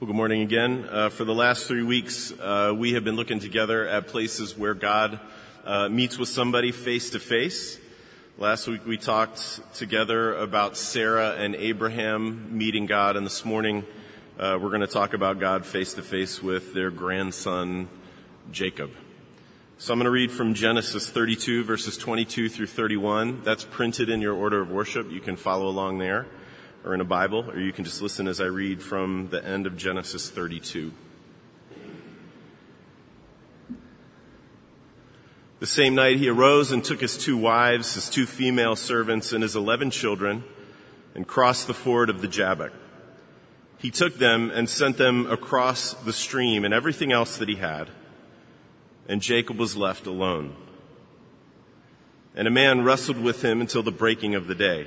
Well, good morning again. Uh, for the last three weeks, uh, we have been looking together at places where God uh, meets with somebody face to face. Last week we talked together about Sarah and Abraham meeting God, and this morning uh, we're going to talk about God face to face with their grandson Jacob. So I'm going to read from Genesis 32 verses 22 through 31. That's printed in your order of worship. You can follow along there or in a Bible, or you can just listen as I read from the end of Genesis 32. The same night he arose and took his two wives, his two female servants, and his eleven children, and crossed the ford of the Jabbok. He took them and sent them across the stream and everything else that he had, and Jacob was left alone. And a man wrestled with him until the breaking of the day.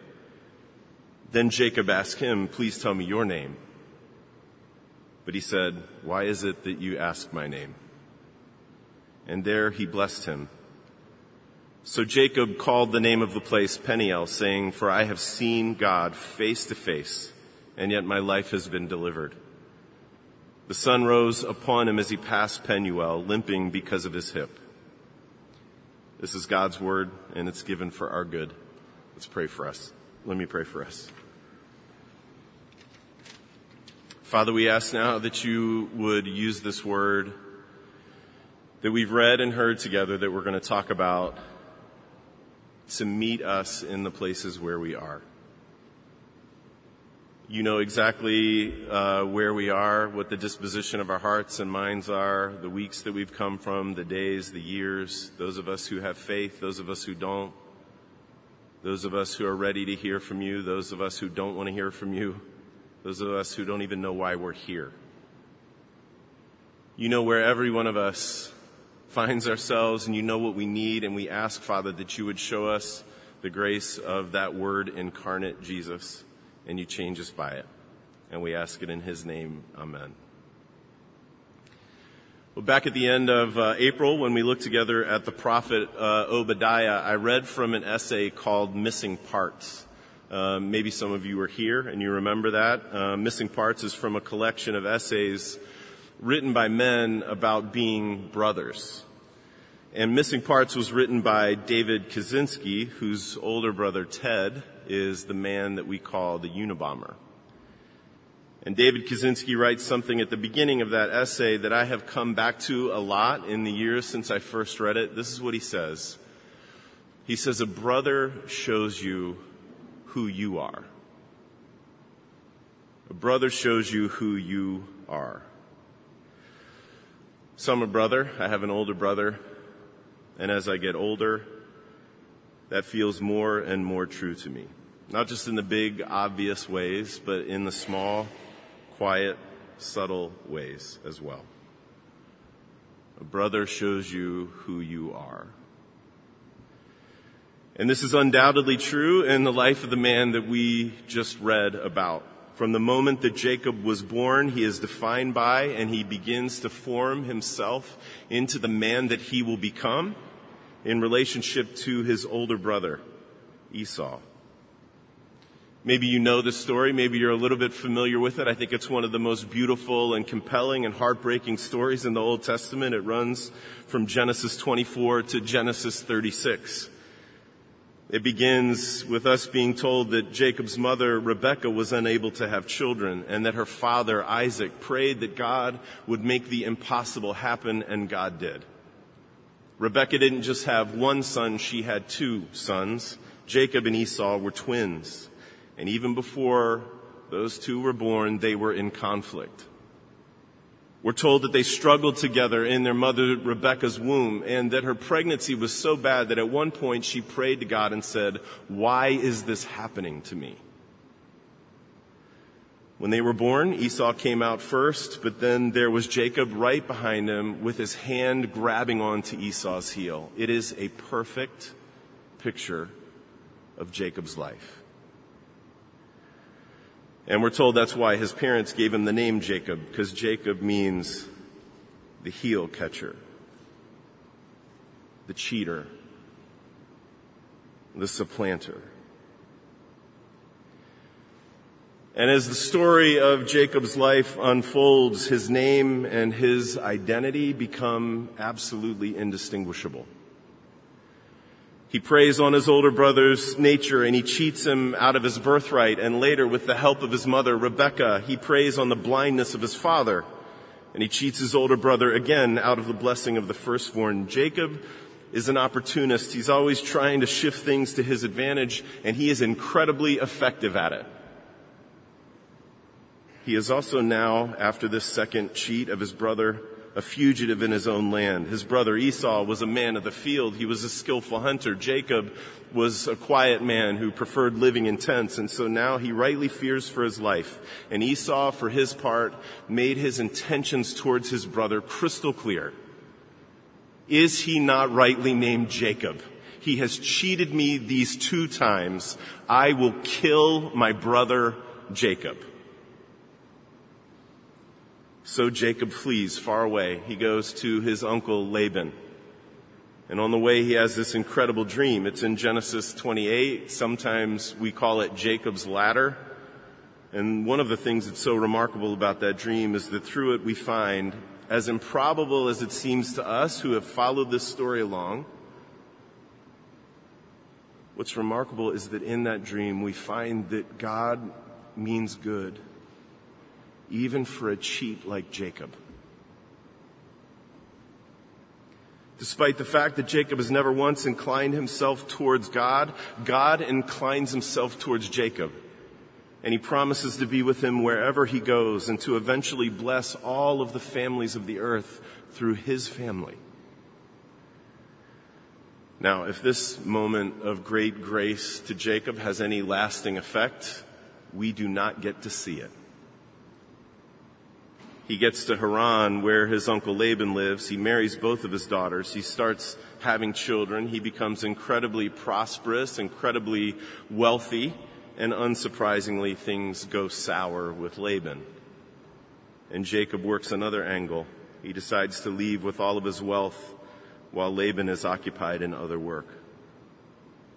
Then Jacob asked him, Please tell me your name. But he said, Why is it that you ask my name? And there he blessed him. So Jacob called the name of the place Peniel, saying, For I have seen God face to face, and yet my life has been delivered. The sun rose upon him as he passed Penuel, limping because of his hip. This is God's word, and it's given for our good. Let's pray for us. Let me pray for us. Father, we ask now that you would use this word that we've read and heard together that we're going to talk about to meet us in the places where we are. You know exactly uh, where we are, what the disposition of our hearts and minds are, the weeks that we've come from, the days, the years, those of us who have faith, those of us who don't, those of us who are ready to hear from you, those of us who don't want to hear from you those of us who don't even know why we're here. You know where every one of us finds ourselves and you know what we need and we ask, Father, that you would show us the grace of that word incarnate, Jesus, and you change us by it. And we ask it in his name. Amen. Well, back at the end of uh, April, when we looked together at the prophet uh, Obadiah, I read from an essay called Missing Parts. Um, maybe some of you were here and you remember that. Uh, Missing Parts is from a collection of essays written by men about being brothers. And Missing Parts was written by David Kaczynski, whose older brother Ted is the man that we call the Unabomber. And David Kaczynski writes something at the beginning of that essay that I have come back to a lot in the years since I first read it. This is what he says. He says, a brother shows you who you are. A brother shows you who you are. So I'm a brother. I have an older brother. And as I get older, that feels more and more true to me. Not just in the big, obvious ways, but in the small, quiet, subtle ways as well. A brother shows you who you are. And this is undoubtedly true in the life of the man that we just read about. From the moment that Jacob was born, he is defined by and he begins to form himself into the man that he will become in relationship to his older brother, Esau. Maybe you know this story. Maybe you're a little bit familiar with it. I think it's one of the most beautiful and compelling and heartbreaking stories in the Old Testament. It runs from Genesis 24 to Genesis 36. It begins with us being told that Jacob's mother, Rebecca, was unable to have children and that her father, Isaac, prayed that God would make the impossible happen and God did. Rebecca didn't just have one son, she had two sons. Jacob and Esau were twins. And even before those two were born, they were in conflict. We're told that they struggled together in their mother Rebecca's womb and that her pregnancy was so bad that at one point she prayed to God and said, why is this happening to me? When they were born, Esau came out first, but then there was Jacob right behind him with his hand grabbing onto Esau's heel. It is a perfect picture of Jacob's life. And we're told that's why his parents gave him the name Jacob, because Jacob means the heel catcher, the cheater, the supplanter. And as the story of Jacob's life unfolds, his name and his identity become absolutely indistinguishable. He preys on his older brother's nature and he cheats him out of his birthright. And later, with the help of his mother, Rebecca, he preys on the blindness of his father. And he cheats his older brother again out of the blessing of the firstborn. Jacob is an opportunist. He's always trying to shift things to his advantage, and he is incredibly effective at it. He is also now, after this second cheat of his brother, a fugitive in his own land. His brother Esau was a man of the field. He was a skillful hunter. Jacob was a quiet man who preferred living in tents. And so now he rightly fears for his life. And Esau, for his part, made his intentions towards his brother crystal clear. Is he not rightly named Jacob? He has cheated me these two times. I will kill my brother Jacob. So Jacob flees far away. He goes to his uncle Laban. And on the way, he has this incredible dream. It's in Genesis 28. Sometimes we call it Jacob's ladder. And one of the things that's so remarkable about that dream is that through it we find, as improbable as it seems to us who have followed this story along, what's remarkable is that in that dream we find that God means good even for a cheat like Jacob. Despite the fact that Jacob has never once inclined himself towards God, God inclines himself towards Jacob. And he promises to be with him wherever he goes and to eventually bless all of the families of the earth through his family. Now, if this moment of great grace to Jacob has any lasting effect, we do not get to see it. He gets to Haran where his uncle Laban lives. He marries both of his daughters. He starts having children. He becomes incredibly prosperous, incredibly wealthy, and unsurprisingly, things go sour with Laban. And Jacob works another angle. He decides to leave with all of his wealth while Laban is occupied in other work.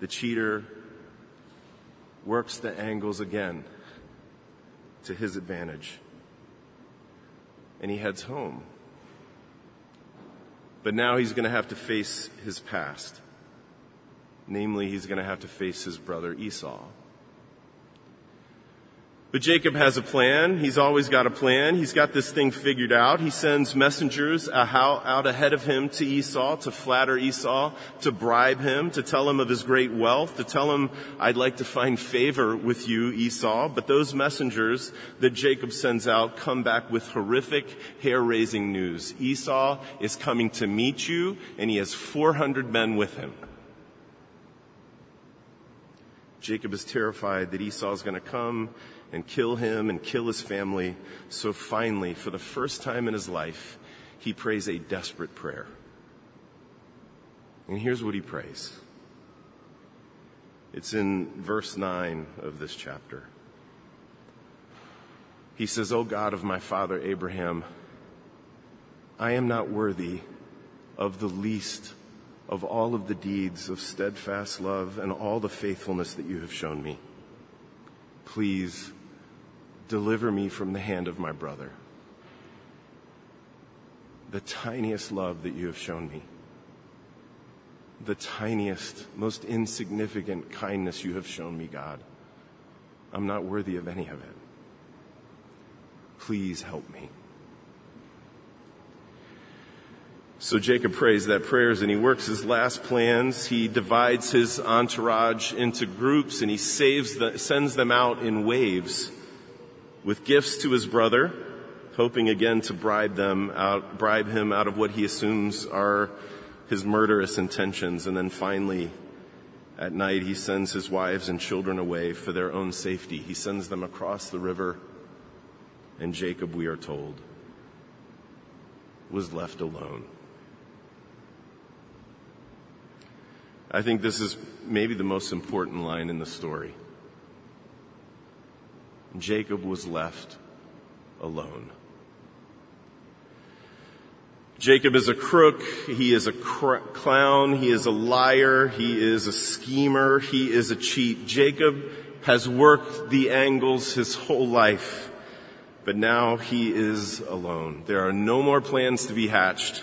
The cheater works the angles again to his advantage and he heads home. But now he's going to have to face his past. Namely, he's going to have to face his brother Esau. But Jacob has a plan. He's always got a plan. He's got this thing figured out. He sends messengers out ahead of him to Esau to flatter Esau, to bribe him, to tell him of his great wealth, to tell him, I'd like to find favor with you, Esau. But those messengers that Jacob sends out come back with horrific, hair-raising news. Esau is coming to meet you, and he has 400 men with him. Jacob is terrified that Esau is going to come and kill him and kill his family. So finally, for the first time in his life, he prays a desperate prayer. And here's what he prays. It's in verse 9 of this chapter. He says, O God of my father Abraham, I am not worthy of the least of all of the deeds of steadfast love and all the faithfulness that you have shown me. Please Deliver me from the hand of my brother. The tiniest love that you have shown me, the tiniest, most insignificant kindness you have shown me, God. I'm not worthy of any of it. Please help me. So Jacob prays that prayers and he works his last plans. He divides his entourage into groups and he saves the, sends them out in waves with gifts to his brother, hoping again to bribe them out, bribe him out of what he assumes are his murderous intentions. And then finally, at night, he sends his wives and children away for their own safety. He sends them across the river And Jacob, we are told, was left alone. I think this is maybe the most important line in the story. Jacob was left alone. Jacob is a crook. He is a cr- clown. He is a liar. He is a schemer. He is a cheat. Jacob has worked the angles his whole life, but now he is alone. There are no more plans to be hatched.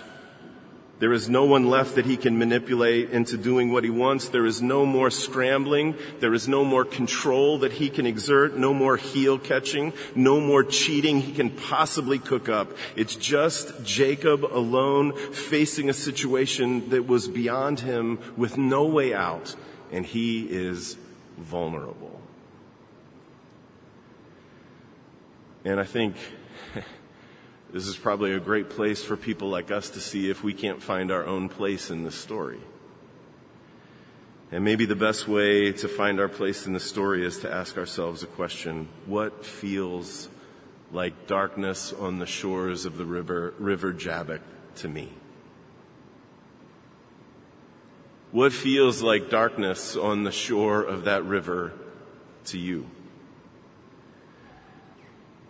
There is no one left that he can manipulate into doing what he wants. There is no more scrambling. There is no more control that he can exert. No more heel catching. No more cheating he can possibly cook up. It's just Jacob alone facing a situation that was beyond him with no way out. And he is vulnerable. And I think this is probably a great place for people like us to see if we can't find our own place in the story. And maybe the best way to find our place in the story is to ask ourselves a question. What feels like darkness on the shores of the river, river Jabbok to me? What feels like darkness on the shore of that river to you?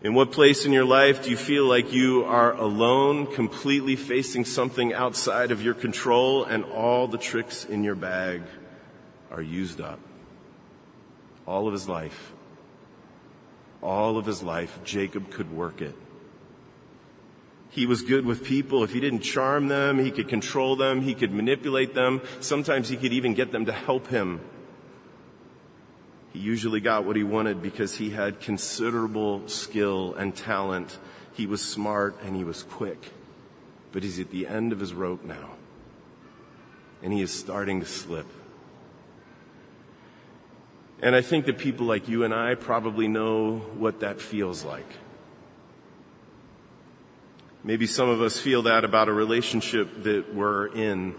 In what place in your life do you feel like you are alone, completely facing something outside of your control, and all the tricks in your bag are used up? All of his life, all of his life, Jacob could work it. He was good with people. If he didn't charm them, he could control them, he could manipulate them. Sometimes he could even get them to help him he usually got what he wanted because he had considerable skill and talent. He was smart and he was quick. But he's at the end of his rope now. And he is starting to slip. And I think that people like you and I probably know what that feels like. Maybe some of us feel that about a relationship that we're in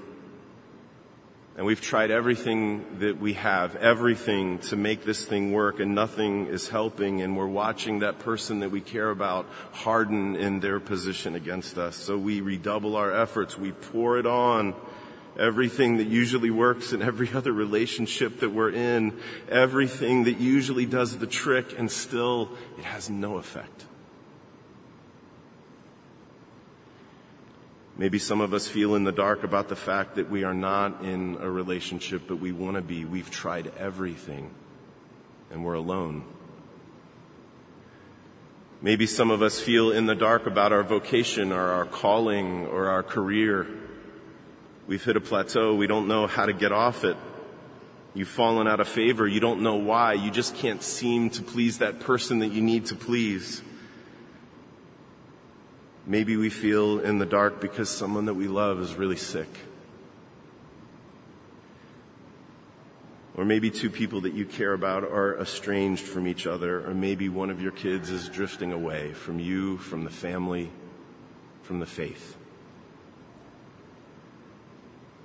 and we've tried everything that we have, everything to make this thing work and nothing is helping and we're watching that person that we care about harden in their position against us. So we redouble our efforts. We pour it on everything that usually works in every other relationship that we're in, everything that usually does the trick and still it has no effect. Maybe some of us feel in the dark about the fact that we are not in a relationship, but we want to be. We've tried everything and we're alone. Maybe some of us feel in the dark about our vocation or our calling or our career. We've hit a plateau. We don't know how to get off it. You've fallen out of favor. You don't know why. You just can't seem to please that person that you need to please. Maybe we feel in the dark because someone that we love is really sick. Or maybe two people that you care about are estranged from each other, or maybe one of your kids is drifting away from you, from the family, from the faith.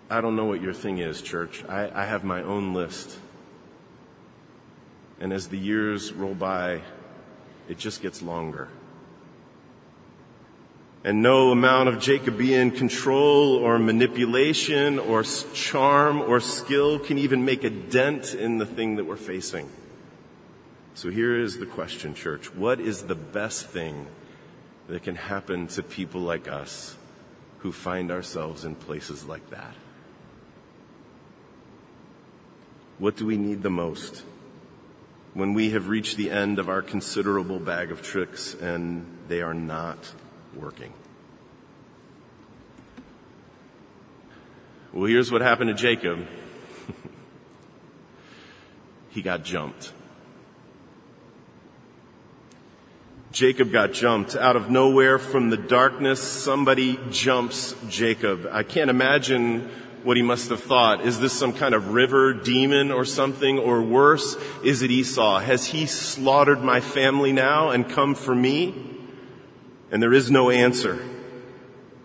I don't know what your thing is, church. I, I have my own list. And as the years roll by, it just gets longer. And no amount of Jacobean control or manipulation or charm or skill can even make a dent in the thing that we're facing. So here is the question, church. What is the best thing that can happen to people like us who find ourselves in places like that? What do we need the most when we have reached the end of our considerable bag of tricks and they are not working. Well, here's what happened to Jacob. he got jumped. Jacob got jumped out of nowhere from the darkness. Somebody jumps Jacob. I can't imagine what he must have thought. Is this some kind of river demon or something? Or worse, is it Esau? Has he slaughtered my family now and come for me? And there is no answer.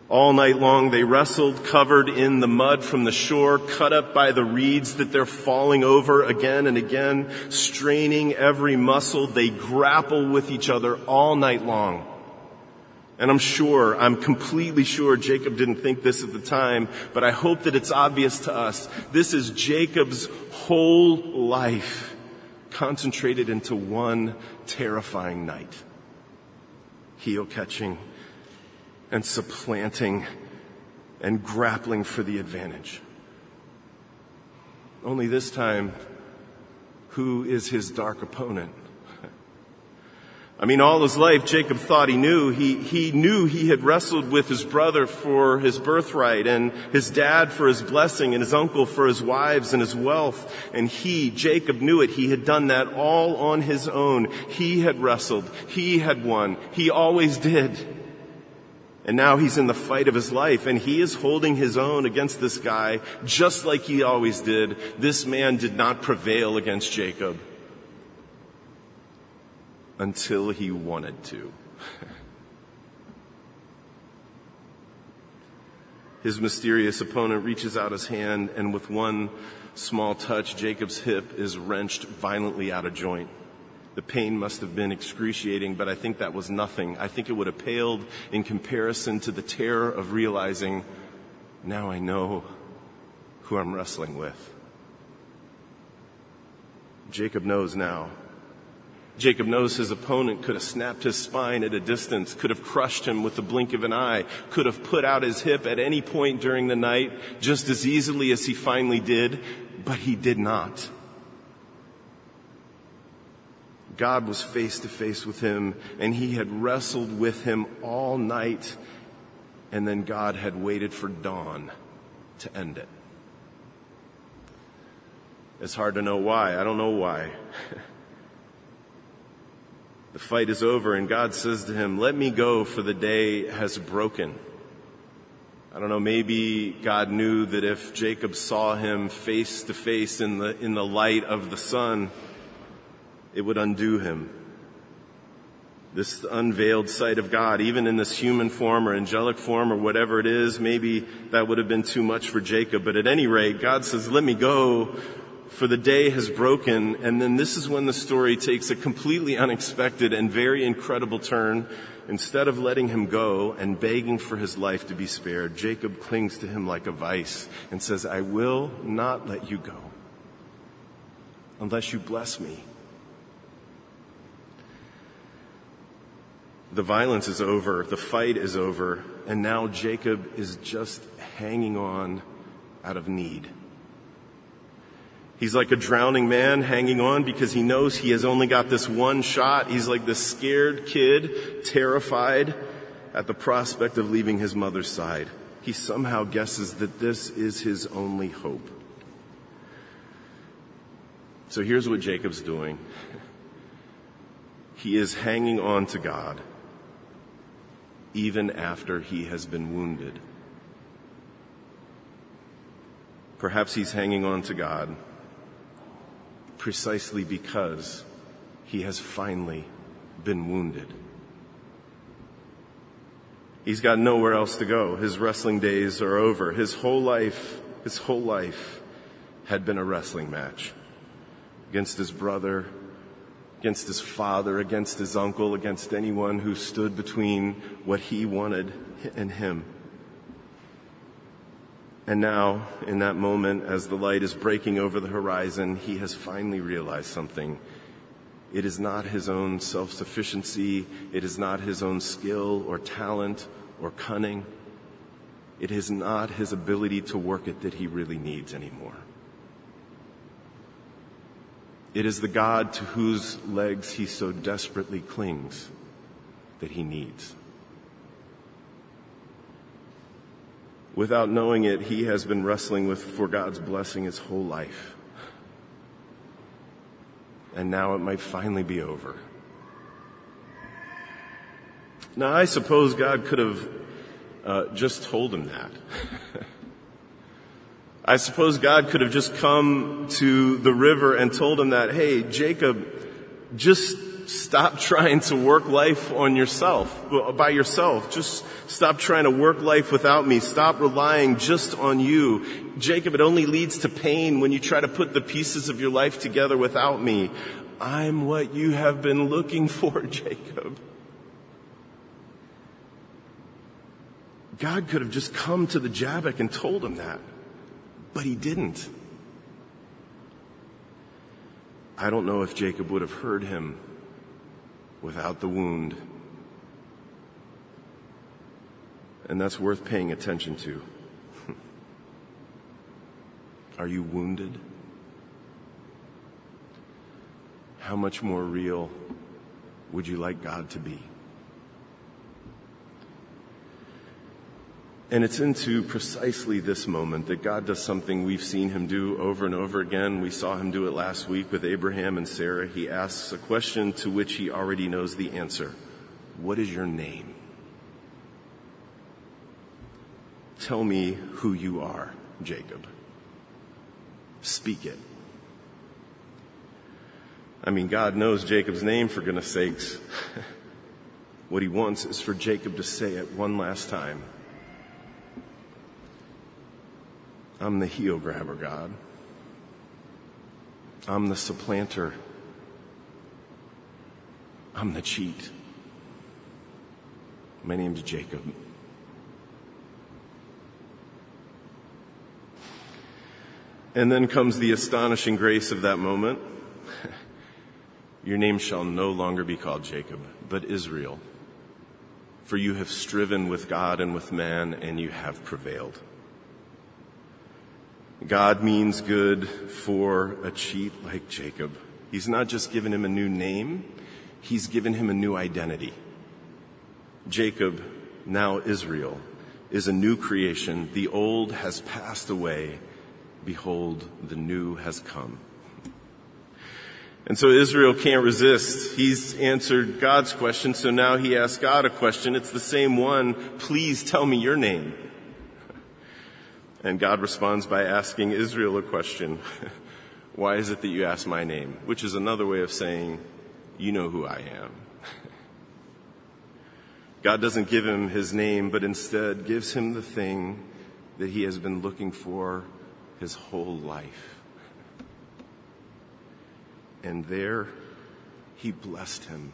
All night long they wrestled, covered in the mud from the shore, cut up by the reeds that they're falling over again and again, straining every muscle. They grapple with each other all night long. And I'm sure, I'm completely sure Jacob didn't think this at the time, but I hope that it's obvious to us. This is Jacob's whole life concentrated into one terrifying night. Heel catching and supplanting and grappling for the advantage. Only this time, who is his dark opponent? I mean, all his life, Jacob thought he knew. He, he knew he had wrestled with his brother for his birthright and his dad for his blessing and his uncle for his wives and his wealth. And he, Jacob, knew it. He had done that all on his own. He had wrestled. He had won. He always did. And now he's in the fight of his life and he is holding his own against this guy just like he always did. This man did not prevail against Jacob until he wanted to. his mysterious opponent reaches out his hand and with one small touch, Jacob's hip is wrenched violently out of joint. The pain must have been excruciating, but I think that was nothing. I think it would have paled in comparison to the terror of realizing, now I know who I'm wrestling with. Jacob knows now. Jacob knows his opponent could have snapped his spine at a distance, could have crushed him with the blink of an eye, could have put out his hip at any point during the night just as easily as he finally did, but he did not. God was face to face with him and he had wrestled with him all night and then God had waited for dawn to end it. It's hard to know why. I don't know why. the fight is over and God says to him, let me go for the day has broken. I don't know, maybe God knew that if Jacob saw him face to face in the, in the light of the sun, it would undo him. This unveiled sight of God, even in this human form or angelic form or whatever it is, maybe that would have been too much for Jacob. But at any rate, God says, let me go for the day has broken. And then this is when the story takes a completely unexpected and very incredible turn. Instead of letting him go and begging for his life to be spared, Jacob clings to him like a vice and says, I will not let you go unless you bless me. The violence is over, the fight is over, and now Jacob is just hanging on out of need. He's like a drowning man hanging on because he knows he has only got this one shot. He's like this scared kid, terrified at the prospect of leaving his mother's side. He somehow guesses that this is his only hope. So here's what Jacob's doing. He is hanging on to God even after he has been wounded. Perhaps he's hanging on to God precisely because he has finally been wounded. He's got nowhere else to go. His wrestling days are over. His whole life, his whole life had been a wrestling match against his brother, against his father, against his uncle, against anyone who stood between what he wanted and him. And now, in that moment, as the light is breaking over the horizon, he has finally realized something. It is not his own self-sufficiency. It is not his own skill or talent or cunning. It is not his ability to work it that he really needs anymore. It is the God to whose legs he so desperately clings that he needs. Without knowing it, he has been wrestling with for God's blessing his whole life. And now it might finally be over. Now, I suppose God could have uh, just told him that. I suppose God could have just come to the river and told him that, hey, Jacob, just Stop trying to work life on yourself, by yourself. Just stop trying to work life without me. Stop relying just on you. Jacob, it only leads to pain when you try to put the pieces of your life together without me. I'm what you have been looking for, Jacob. God could have just come to the Jabbok and told him that, but he didn't. I don't know if Jacob would have heard him without the wound. And that's worth paying attention to. Are you wounded? How much more real would you like God to be? And it's into precisely this moment that God does something we've seen him do over and over again. We saw him do it last week with Abraham and Sarah. He asks a question to which he already knows the answer. What is your name? Tell me who you are, Jacob. Speak it. I mean, God knows Jacob's name for goodness sakes. what he wants is for Jacob to say it one last time. I'm the heel grabber, God. I'm the supplanter. I'm the cheat. My name's Jacob. And then comes the astonishing grace of that moment. Your name shall no longer be called Jacob, but Israel. For you have striven with God and with man, and you have prevailed. God means good for a cheat like Jacob. He's not just given him a new name, he's given him a new identity. Jacob, now Israel, is a new creation. The old has passed away. Behold, the new has come. And so Israel can't resist. He's answered God's question, so now he asks God a question. It's the same one. Please tell me your name. And God responds by asking Israel a question. Why is it that you ask my name? Which is another way of saying, you know who I am. God doesn't give him his name, but instead gives him the thing that he has been looking for his whole life. And there he blessed him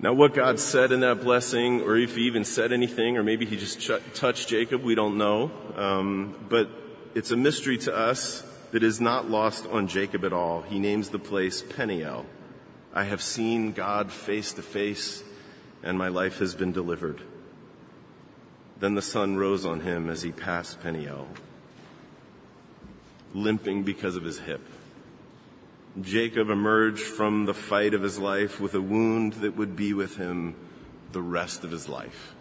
now, what God said in that blessing, or if he even said anything, or maybe he just ch- touched Jacob, we don't know. Um, but it's a mystery to us that is not lost on Jacob at all. He names the place Peniel. I have seen God face to face, and my life has been delivered. Then the sun rose on him as he passed Peniel, limping because of his hip. Jacob emerged from the fight of his life with a wound that would be with him the rest of his life.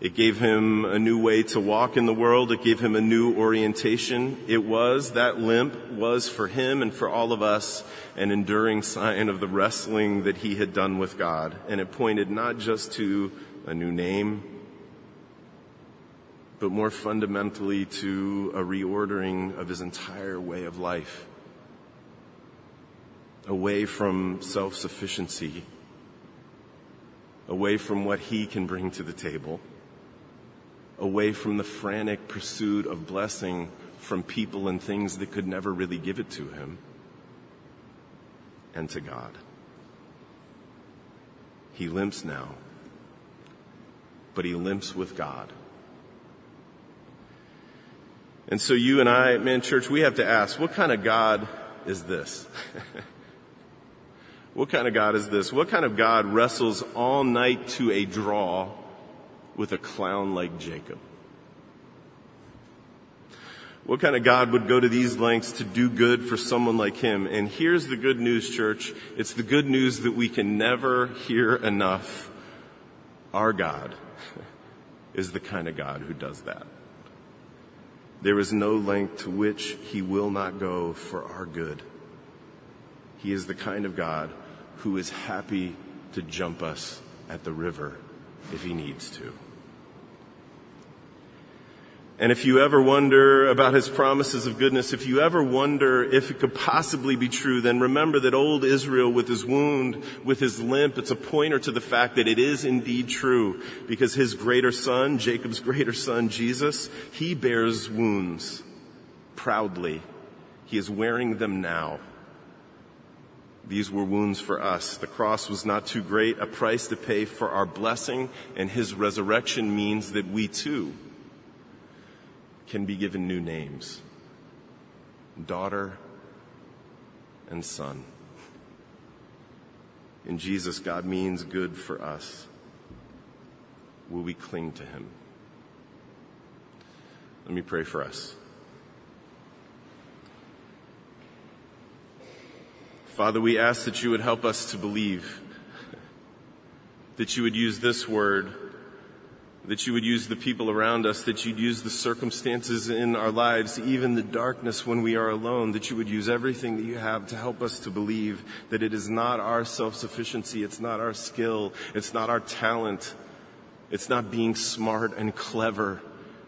It gave him a new way to walk in the world. It gave him a new orientation. It was, that limp was for him and for all of us an enduring sign of the wrestling that he had done with God. And it pointed not just to a new name, but more fundamentally to a reordering of his entire way of life away from self sufficiency, away from what he can bring to the table, away from the frantic pursuit of blessing from people and things that could never really give it to him, and to God. He limps now, but he limps with God. And so you and I, man, church, we have to ask, what kind of God is this? What kind of God is this? What kind of God wrestles all night to a draw with a clown like Jacob? What kind of God would go to these lengths to do good for someone like him? And here's the good news, church. It's the good news that we can never hear enough. Our God is the kind of God who does that. There is no length to which he will not go for our good. He is the kind of God who is happy to jump us at the river if he needs to. And if you ever wonder about his promises of goodness, if you ever wonder if it could possibly be true, then remember that old Israel with his wound, with his limp, it's a pointer to the fact that it is indeed true because his greater son, Jacob's greater son, Jesus, he bears wounds proudly. He is wearing them now. These were wounds for us. The cross was not too great a price to pay for our blessing, and his resurrection means that we too can be given new names daughter and son. In Jesus, God means good for us. Will we cling to him? Let me pray for us. Father, we ask that you would help us to believe, that you would use this word that you would use the people around us, that you'd use the circumstances in our lives, even the darkness when we are alone, that you would use everything that you have to help us to believe that it is not our self-sufficiency, it's not our skill, it's not our talent, it's not being smart and clever.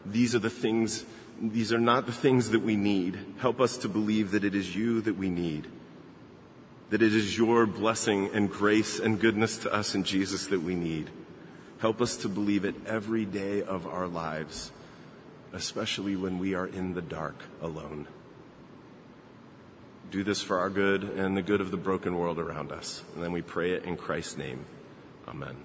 These are the things, these are not the things that we need. Help us to believe that it is you that we need. That it is your blessing and grace and goodness to us in Jesus that we need. Help us to believe it every day of our lives, especially when we are in the dark alone. Do this for our good and the good of the broken world around us. And then we pray it in Christ's name. Amen.